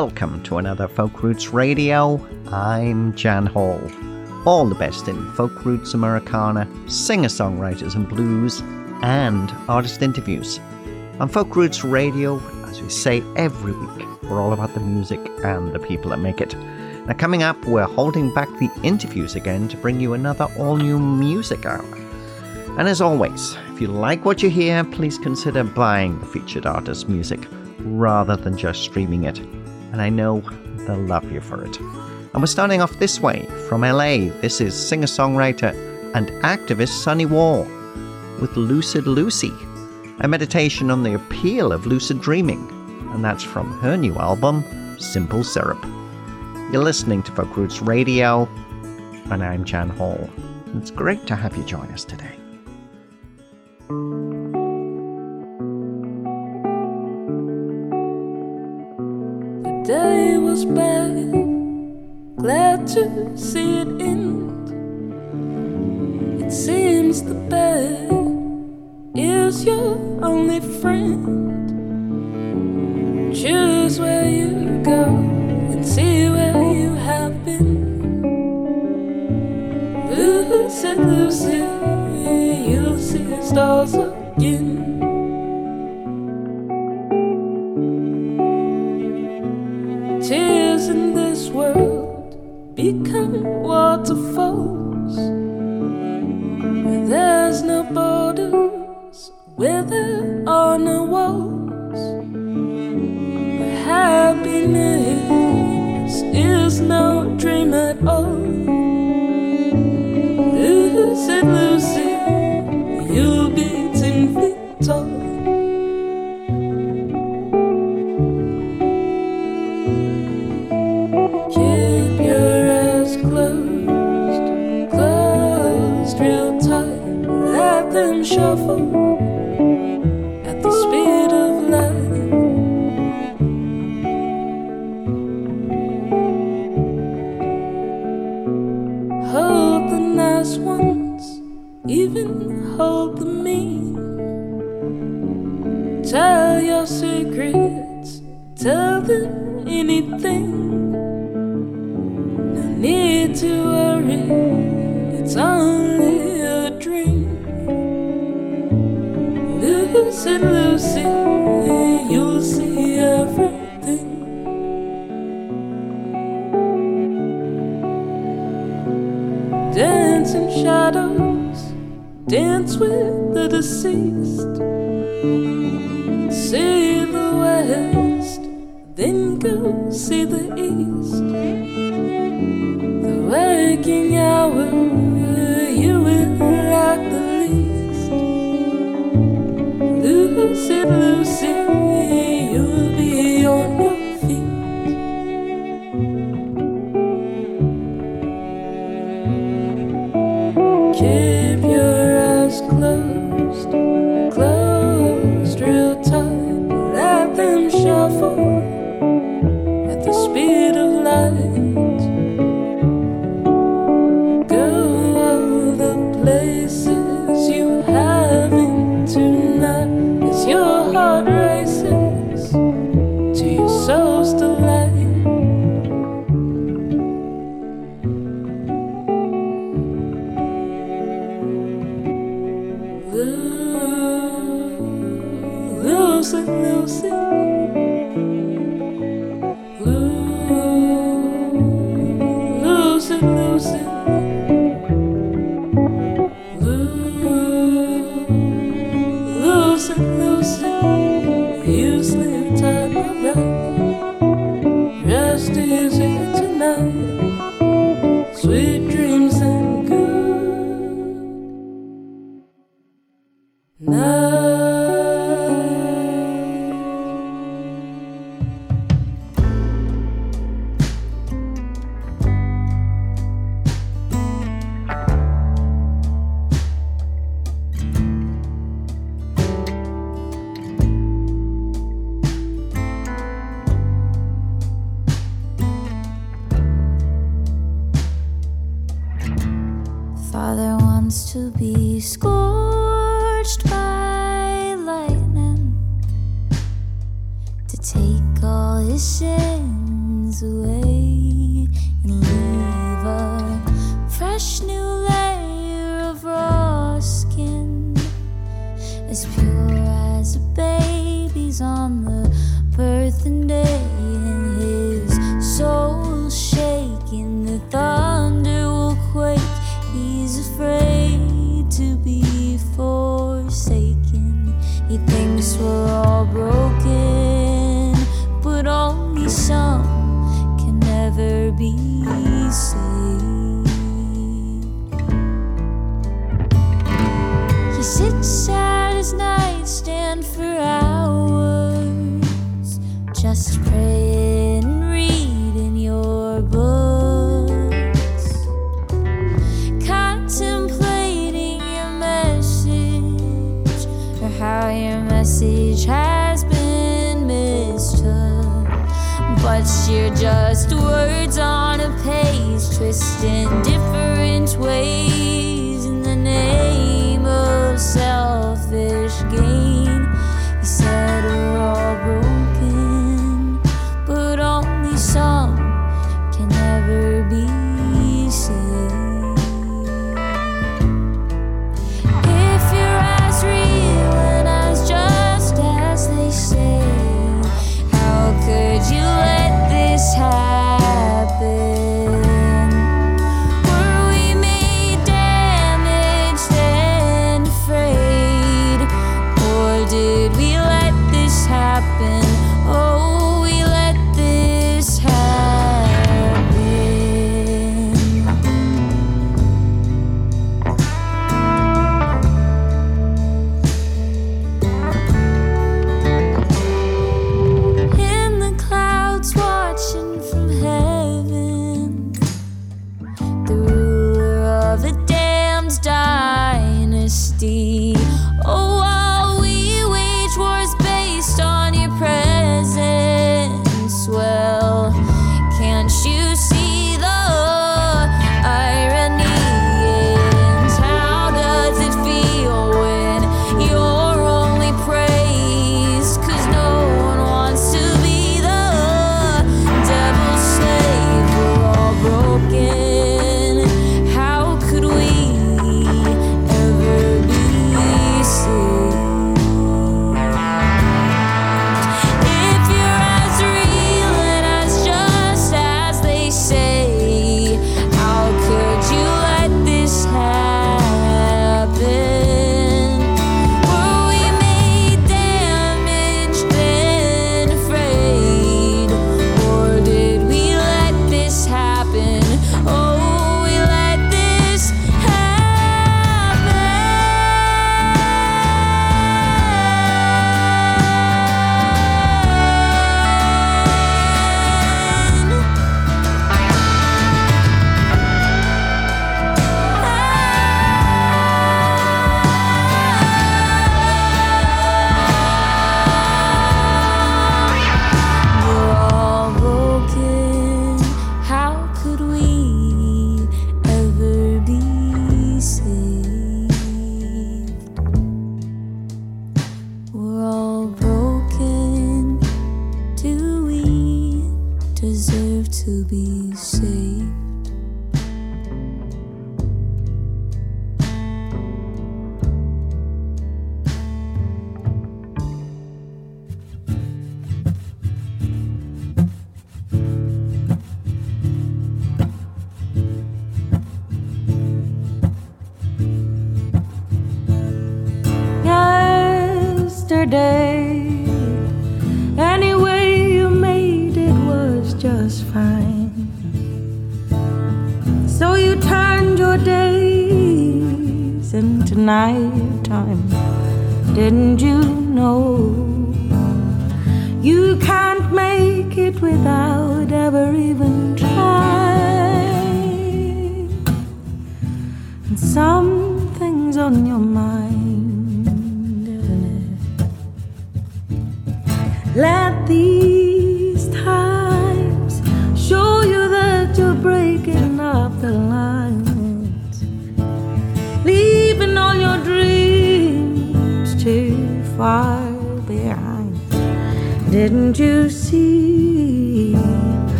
Welcome to another Folk Roots Radio. I'm Jan Hall. All the best in folk roots Americana, singer songwriters and blues, and artist interviews. On Folk Roots Radio, as we say every week, we're all about the music and the people that make it. Now, coming up, we're holding back the interviews again to bring you another all new music hour. And as always, if you like what you hear, please consider buying the featured artist's music rather than just streaming it. And I know they'll love you for it. And we're starting off this way from LA. This is singer songwriter and activist Sunny War with Lucid Lucy, a meditation on the appeal of lucid dreaming. And that's from her new album, Simple Syrup. You're listening to Folk Roots Radio, and I'm Jan Hall. It's great to have you join us today. Day was bad, glad to see it end. It seems the bed is your only friend. Choose where you go and see where you have been. Lucy, Lucy, you'll see stars again. Tears in this world become waterfalls. Where there's no borders, there are no walls. Where happiness is no dream with the deceased. See the west, then go see the east. on the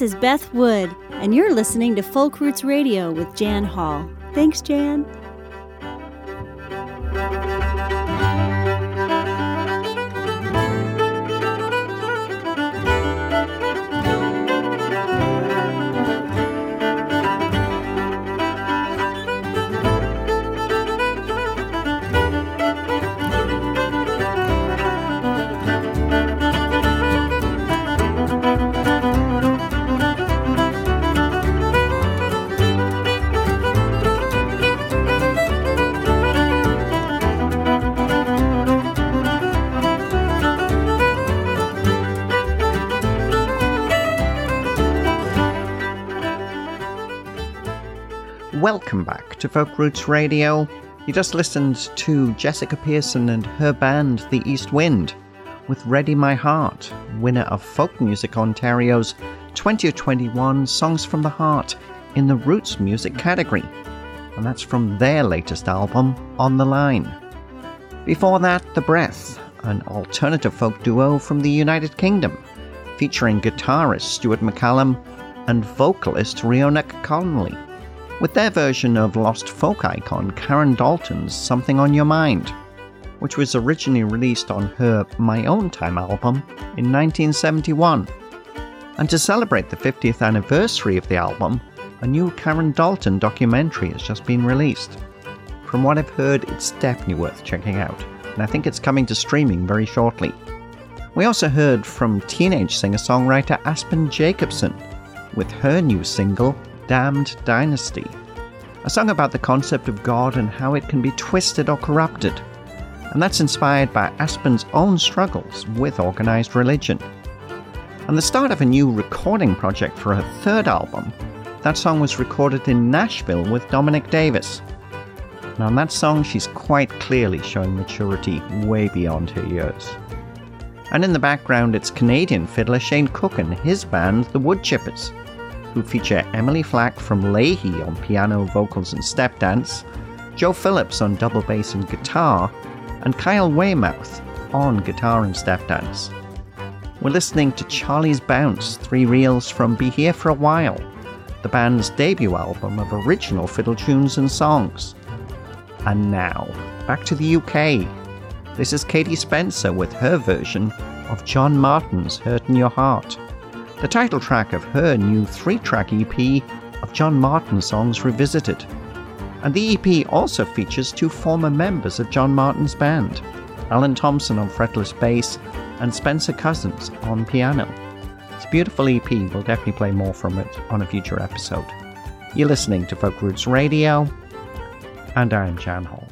This is Beth Wood, and you're listening to Folk Roots Radio with Jan Hall. Thanks, Jan. Welcome back to Folk Roots Radio. You just listened to Jessica Pearson and her band, The East Wind, with Ready My Heart, winner of Folk Music Ontario's 2021 Songs from the Heart in the Roots Music category. And that's from their latest album, On the Line. Before that, The Breath, an alternative folk duo from the United Kingdom, featuring guitarist Stuart McCallum and vocalist Ríoghnach Connolly, with their version of lost folk icon Karen Dalton's Something on Your Mind, which was originally released on her My Own Time album in 1971. And to celebrate the 50th anniversary of the album, a new Karen Dalton documentary has just been released. From what I've heard, it's definitely worth checking out, and I think it's coming to streaming very shortly. We also heard from teenage singer songwriter Aspen Jacobson with her new single, Damned Dynasty, a song about the concept of God and how it can be twisted or corrupted. And that's inspired by Aspen's own struggles with organized religion. And the start of a new recording project for her third album, that song was recorded in Nashville with Dominic Davis. Now, on that song, she's quite clearly showing maturity way beyond her years. And in the background, it's Canadian fiddler Shane Cook and his band, the Woodchippers, who feature Emily Flack from Leahy on piano, vocals, and step dance, Joe Phillips on double bass and guitar, and Kyle Weymouth on guitar and step dance. We're listening to Charlie's Bounce, three reels from Be Here for a While, the band's debut album of original fiddle tunes and songs. And now, back to the UK. This is Katie Spencer with her version of John Martyn's Hurt in Your Heart, the title track of her new three track EP of John Martyn songs revisited. And the EP also features two former members of John Martyn's band, Alan Thomson on fretless bass and Spencer Cozens on piano. It's a beautiful EP, we'll definitely play more from it on a future episode. You're listening to Folk Roots Radio, and I'm Jan Hall.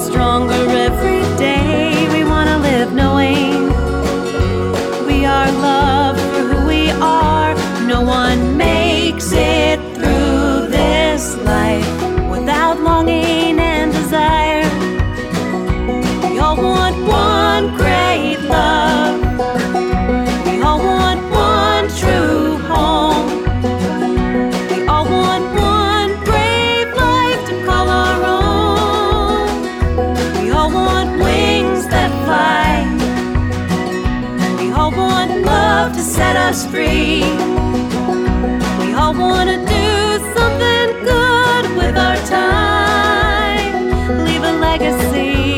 Stronger every day. We want to live knowing we are loved for who we are. No one makes it through this life legacy.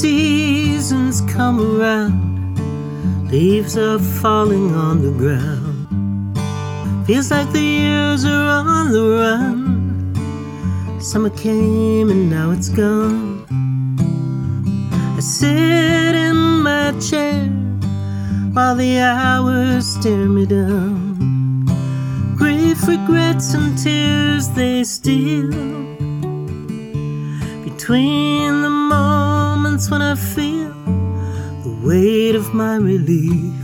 Season's come around, leaves are falling on the ground. Feels like the years are on the run. Summer came and now it's gone. I sit in my chair while the hours stare me down. Grief, regrets, and tears they steal between the moments when I feel the weight of my relief.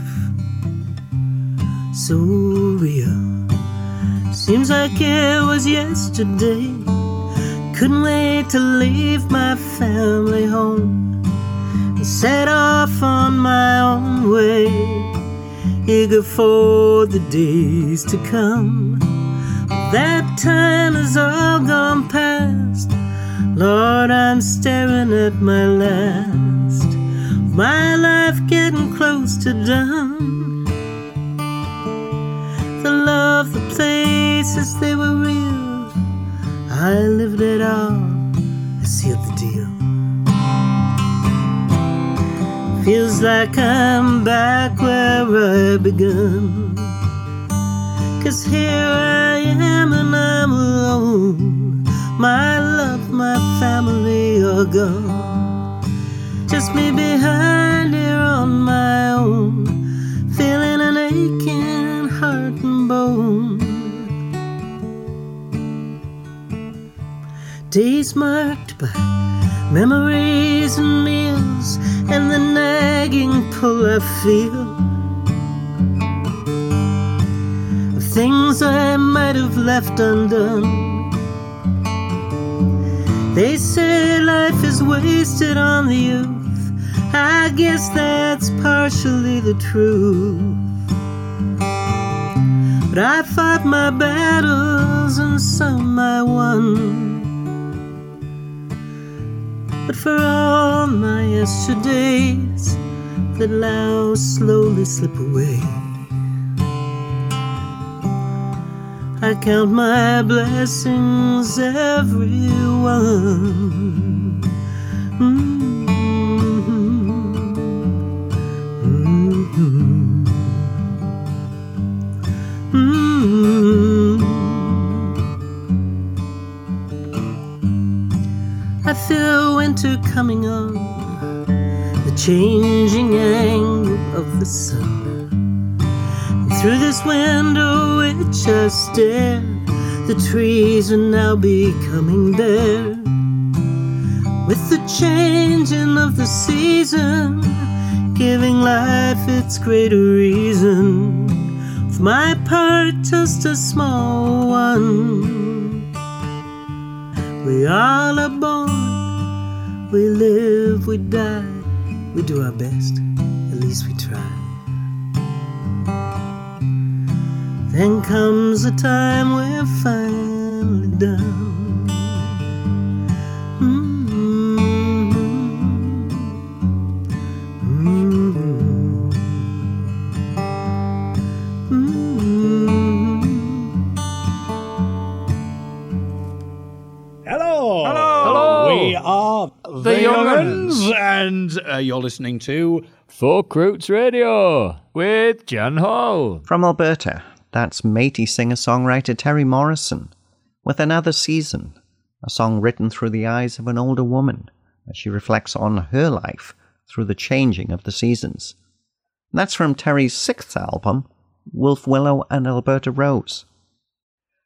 So real. Seems like it was yesterday. Couldn't wait to leave my family home and set off on my own way. Eager for the days to come. That time has all gone past. Lord, I'm staring at my last. My life getting close to done. The love, the places, they were real. I lived it all. I sealed the deal. Feels like I'm back where I begun. Cause here I am and I'm alone. My gone. Just me behind here on my own. Feeling an aching heart and bone. Days marked by memories and meals and the nagging pull I feel of things I might have left undone. They say life is wasted on the youth. I guess that's partially the truth. But I fought my battles and some I won. But for all my yesterdays that now slowly slip away, I count my blessings, every one. Mhm. Mhm. Mhm. I feel winter coming on, the changing angle of the sun. And through this window I stare, the trees are now becoming bare. With the changing of the season, giving life its greater reason. For my part, just a small one. We all are born, we live, we die, we do our best, at least we try. Then comes the time we're finally done. Mhm. Hello. Hello. We are the, The Young'uns, Young'uns. and uh, you're listening to Folk Roots Radio with Jan Hall. From Alberta, that's Métis singer songwriter Terry Morrison with Another Season, a song written through the eyes of an older woman as she reflects on her life through the changing of the seasons. And that's from Terry's sixth album, Wolf Willow and Alberta Rose.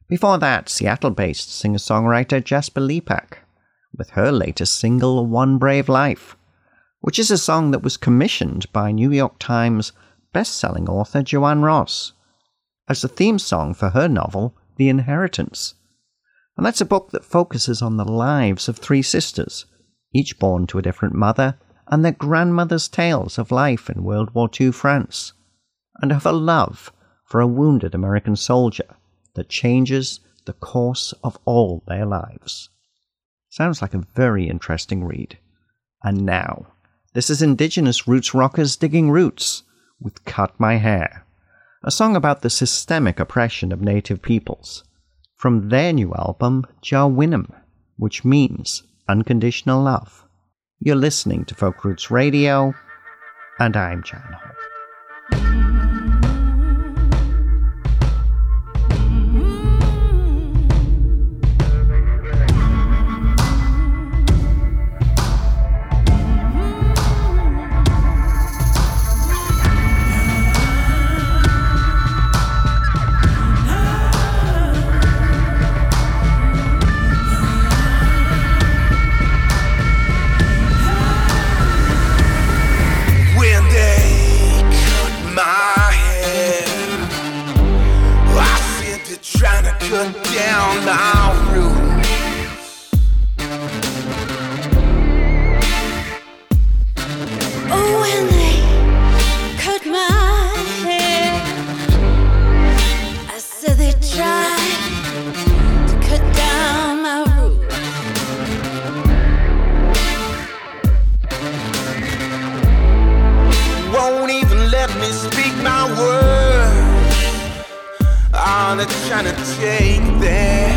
Before that, Seattle based singer songwriter Jaspar Lepak with her latest single, One Brave Life, which is a song that was commissioned by New York Times best-selling author JoAnn Ross as the theme song for her novel, The Inheritance. And that's a book that focuses on the lives of three sisters, each born to a different mother, and their grandmother's tales of life in World War II France, and of a love for a wounded American soldier that changes the course of all their lives. Sounds like a very interesting read. And now, this is Indigenous Roots Rockers Digging Roots with Cut My Hair, a song about the systemic oppression of Native peoples, from their new album, Zhawenim, which means unconditional love. You're listening to Folk Roots Radio, and I'm Jan trying to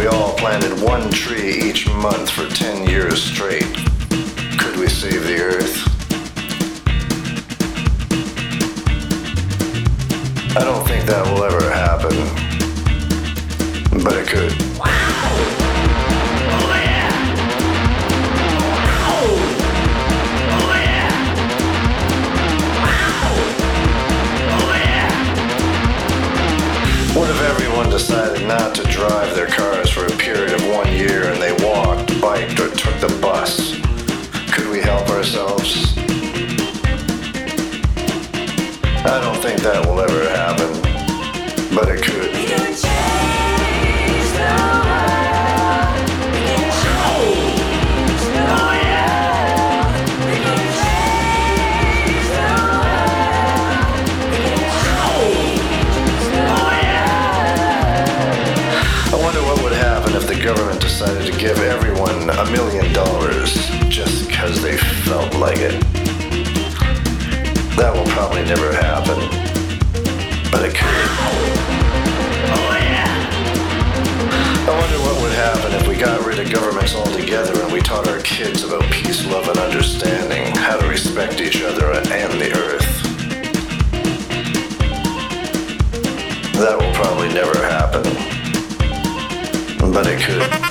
we all planted one tree each month for 10 years straight. Could we save the earth? I don't think that will ever happen but it could. What if everyone decided not to drive their cars for a period of one year and they walked, biked, or took the bus? Could we help ourselves? I don't think that will ever happen, but it could. Decided to give everyone a million dollars just because they felt like it. That will probably never happen, but it could. I wonder what would happen if we got rid of governments altogether and we taught our kids about peace, love, and understanding, how to respect each other and the earth. That will probably never happen, but it could.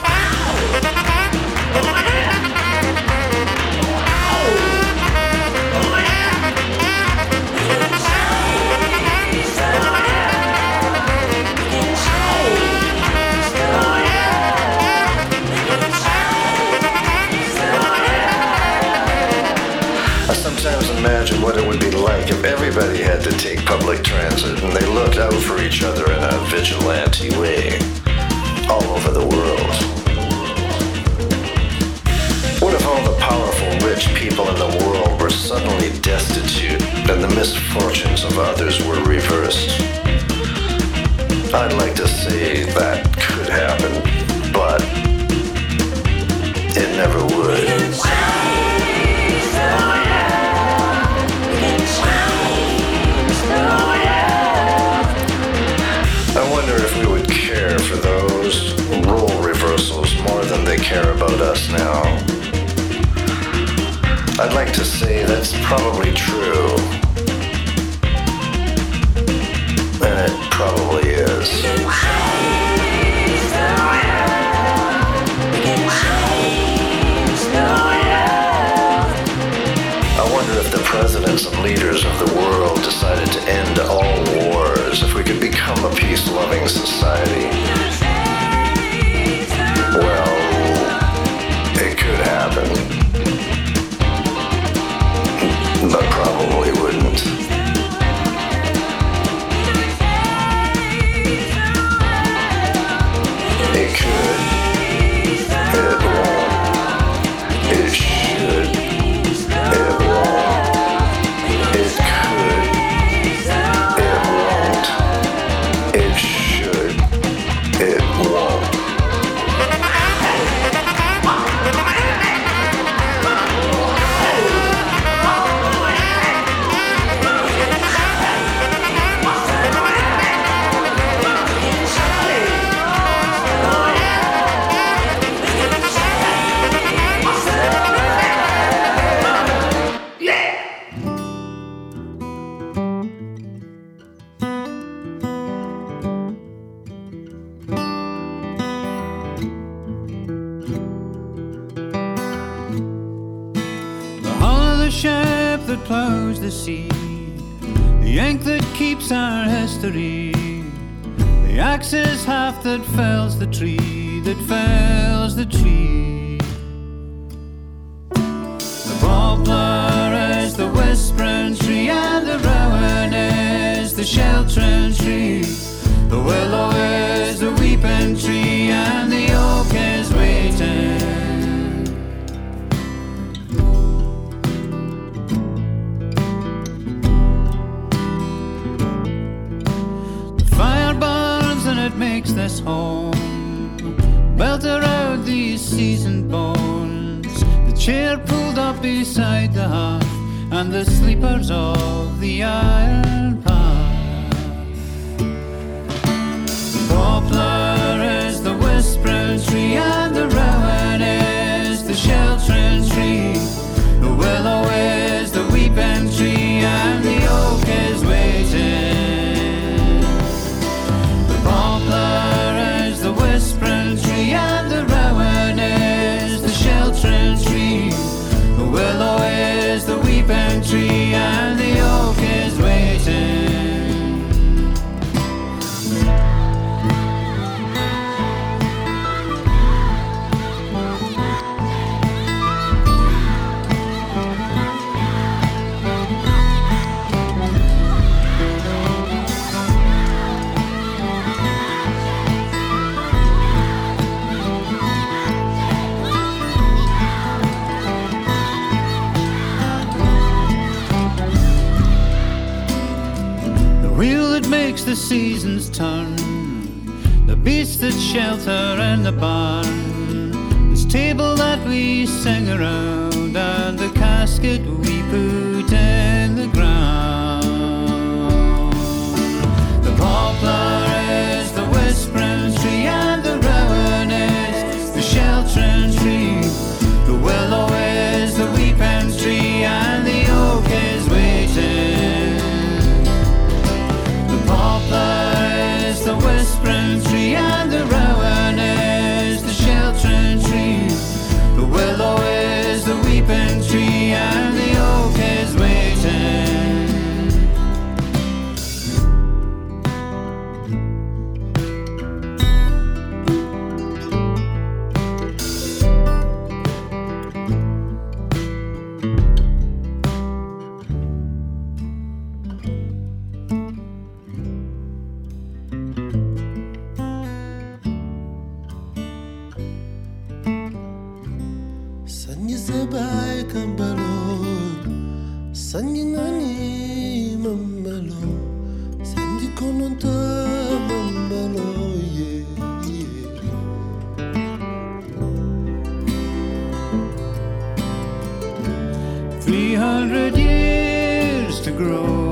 Imagine what it would be like if everybody had to take public transit and they looked out for each other in a vigilante way all over the world. What if all the powerful, rich people in the world were suddenly destitute and the misfortunes of others were reversed? I'd like to say that could happen, but it never would. Care about us now. I'd like to say that's probably true. And it probably is. I wonder if the presidents and leaders of the world decided to end all wars, if we could become a peace-loving society. seasons turn. The beast that shelter in the barn, this table that we sing around, and the casket we put. 300 years to grow.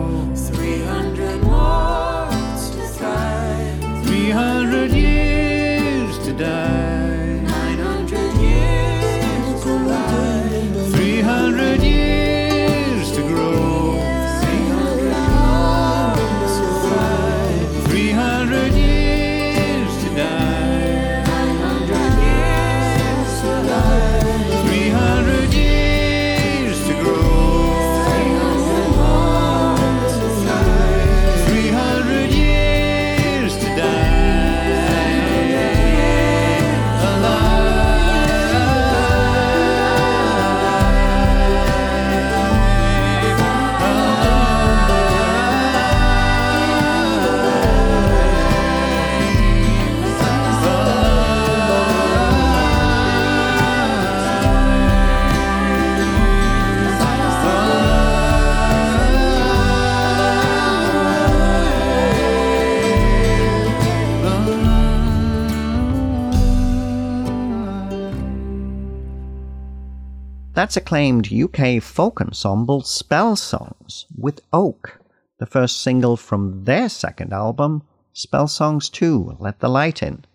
That's acclaimed UK folk ensemble Spell Songs with Oak, the first single from their second album, Spell Songs 2 Let the Light In.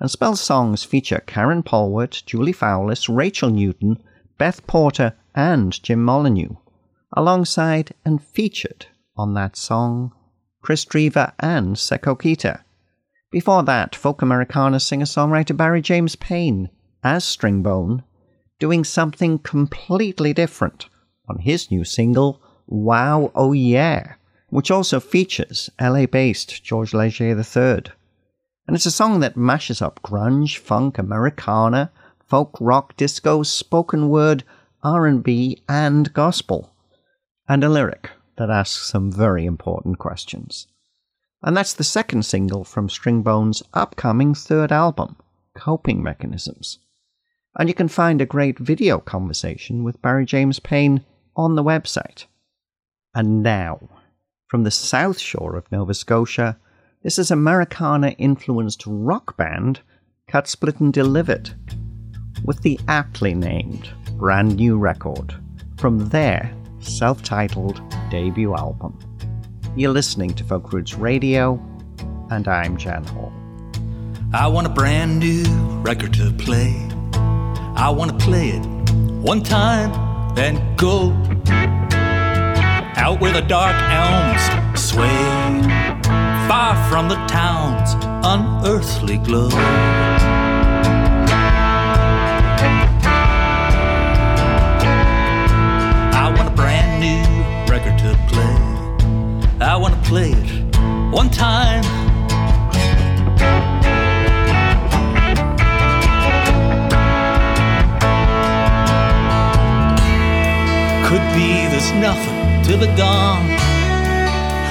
And Spell Songs feature Karine Polwart, Julie Fowlis, Rachel Newton, Beth Porter, and Jim Molyneux, alongside and featured on that song, Kris Drever and Seckou Keita. Before that, folk Americana singer songwriter Barry James Payne as Stringbone doing something completely different on his new single, Wow Oh Yeah, which also features LA based George Leger III. And it's a song that mashes up grunge, funk, Americana, folk rock, disco, spoken word, R&B and gospel. And a lyric that asks some very important questions. And that's the second single from Stringbone's upcoming third album, Coping Mechanisms. And you can find a great video conversation with Barry James Payne on the website. And now, from the south shore of Nova Scotia, this is Americana influenced rock band Cut Split and Delivered, with the aptly named brand new record from their self titled debut album. You're listening to Folk Roots Radio, and I'm Jan Hall. I want a brand new record to play. I want to play it one time, then go out where the dark elms sway, far from the town's unearthly glow. I want a brand new record to play. I want to play it one time. Could be there's nothing till the dawn,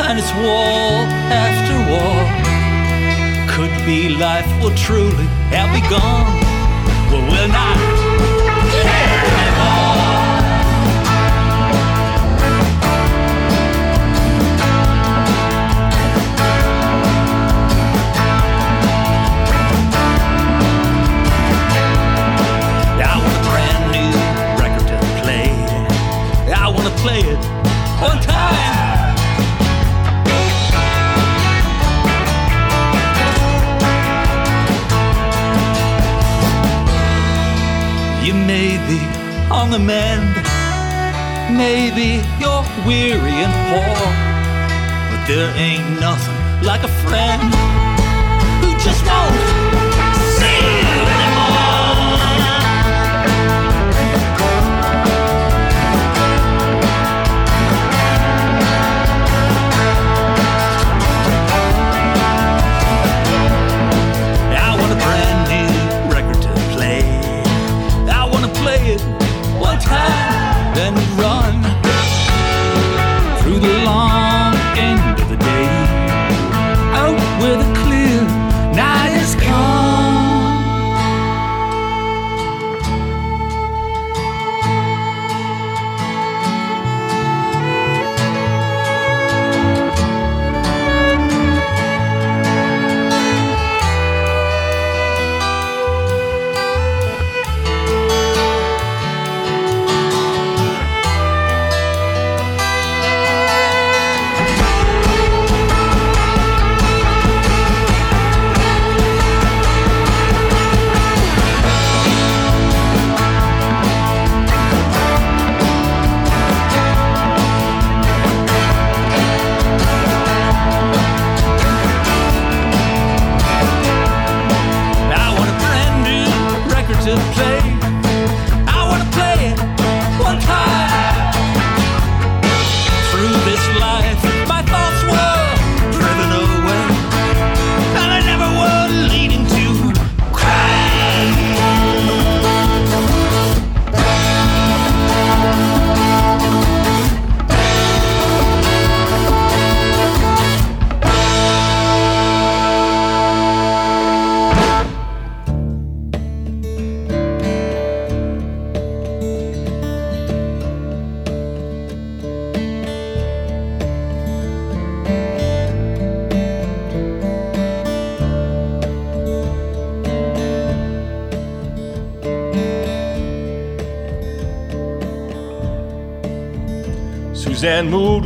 and it's war after war. Could be life will truly have begun, but we're not on the mend, maybe you're weary and poor, but there ain't nothing like a friend who just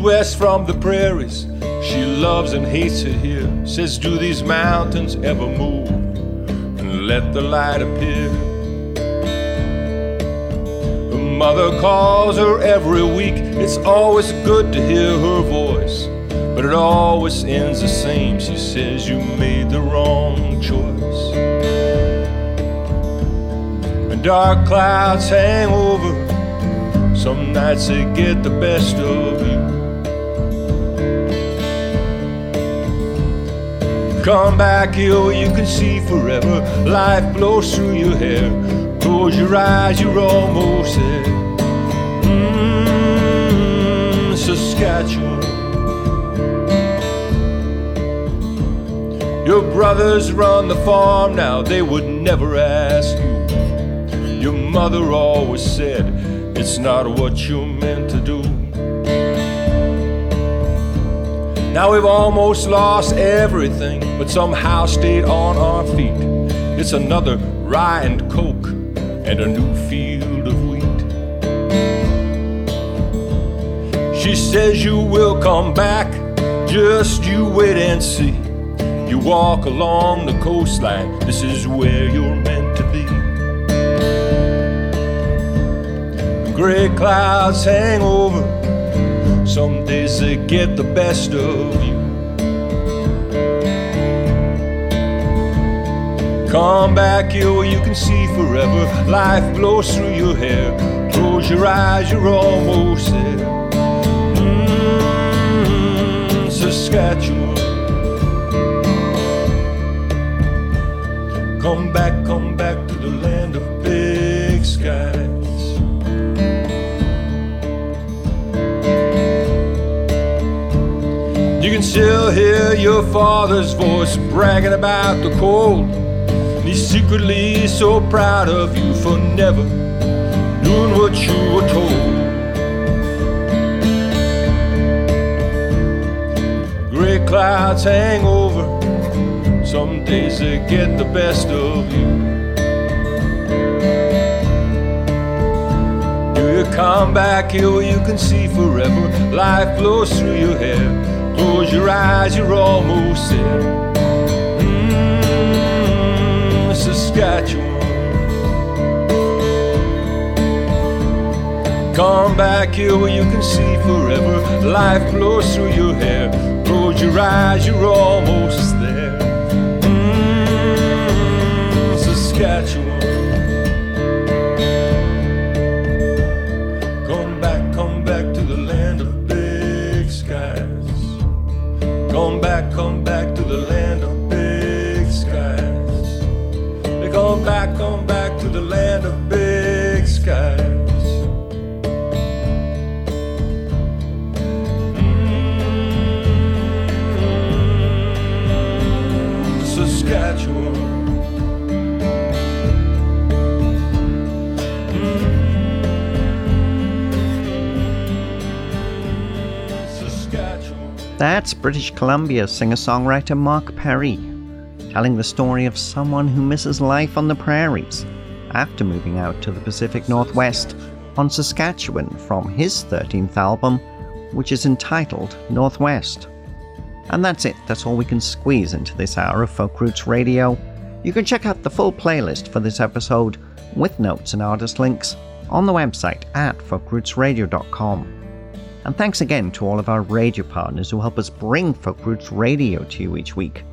Suzanne moved west from the prairies. She loves and hates it here. Says, Do these mountains ever move? And let the light appear. Her mother calls her every week. It's always good to hear her voice. But it always ends the same. She says, You made the wrong choice. And dark clouds hang over. Some nights they get the best of Come back here you can see forever. Life blows through your hair. Close your eyes, you're almost there. Mmm, Saskatchewan. Your brothers run the farm now, they would never ask you. Your mother always said, It's not what you're meant to do. Now we've almost lost everything, but somehow stayed on our feet. It's another rye and coke and a new field of wheat. She says you will come back, just you wait and see. You walk along the coastline, this is where you're meant to be. Gray clouds hang over, some days they get the best of you. Come back here where you can see forever. Life blows through your hair. Close your eyes, you're almost there. Mm, Saskatchewan. Come back, come back to the land of big skies. You can still hear your father's voice bragging about the cold. Secretly so proud of you for never doing what you were told. Gray clouds hang over, some days they get the best of you. Do you come back here where you can see forever? Life flows through your hair. Close your eyes, you're almost there. Saskatchewan. Come back here where you can see forever. Life flows through your hair. Close your eyes, you're almost there. Mmm, Saskatchewan. British Columbia singer songwriter Mark Perry, telling the story of someone who misses life on the prairies after moving out to the Pacific Northwest on Saskatchewan from his 13th album, which is entitled Northwest. And that's it, that's all we can squeeze into this hour of Folk Roots Radio. You can check out the full playlist for this episode with notes and artist links on the website at folkrootsradio.com. And thanks again to all of our radio partners who help us bring Folk Roots Radio to you each week.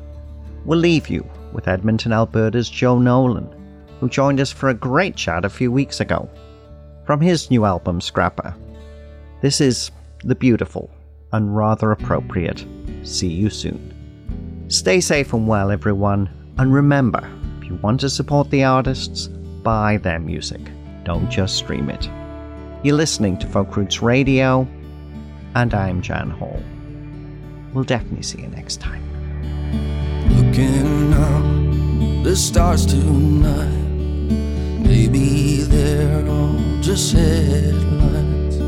We'll leave you with Edmonton, Alberta's Joe Nolan, who joined us for a great chat a few weeks ago from his new album Scrapper. This is the beautiful and rather appropriate See You Soon. Stay safe and well, everyone, and remember if you want to support the artists, buy their music, don't just stream it. You're listening to Folk Roots Radio, and I'm Jan Hall. We'll definitely see you next time. Looking up the stars tonight. Maybe they're all just headlights.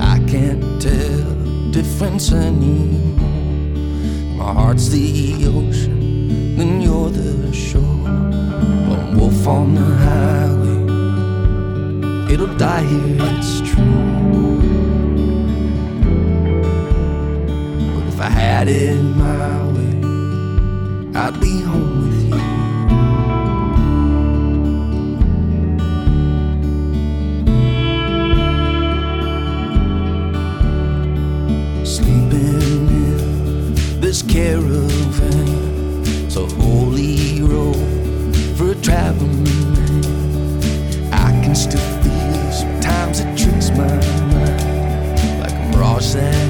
I can't tell difference anymore. My heart's the ocean, then you're the shore. Lone wolf on the highway, it'll die here, it's true. I had it my way, I'd be home with you. Sleeping in this caravan, it's a holy road for a traveling man. I can still feel sometimes it tricks my mind like a mirage that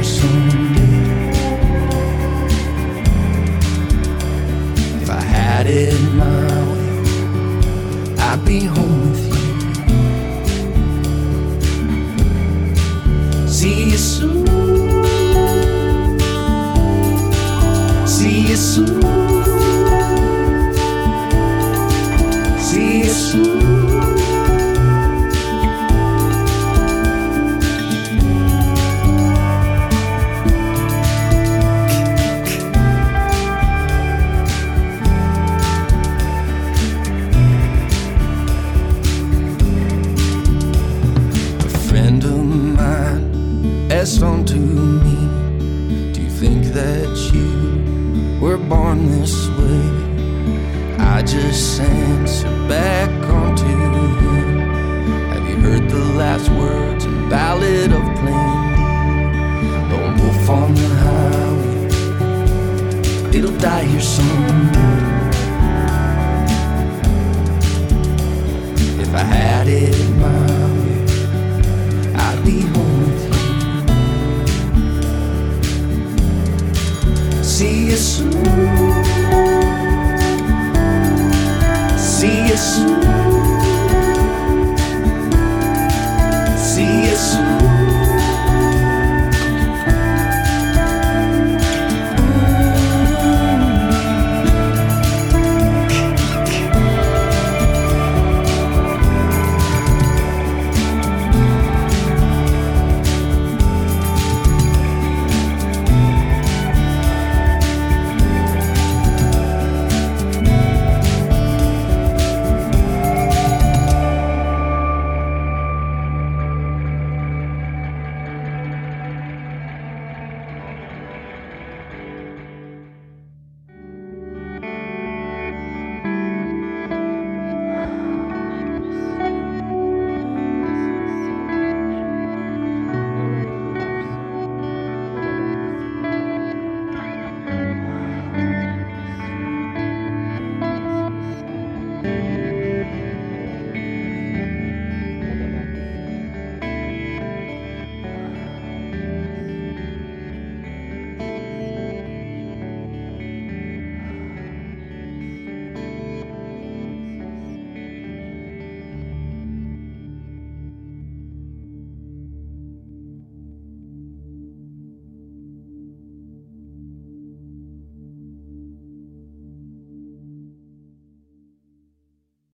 It'll die die here someday.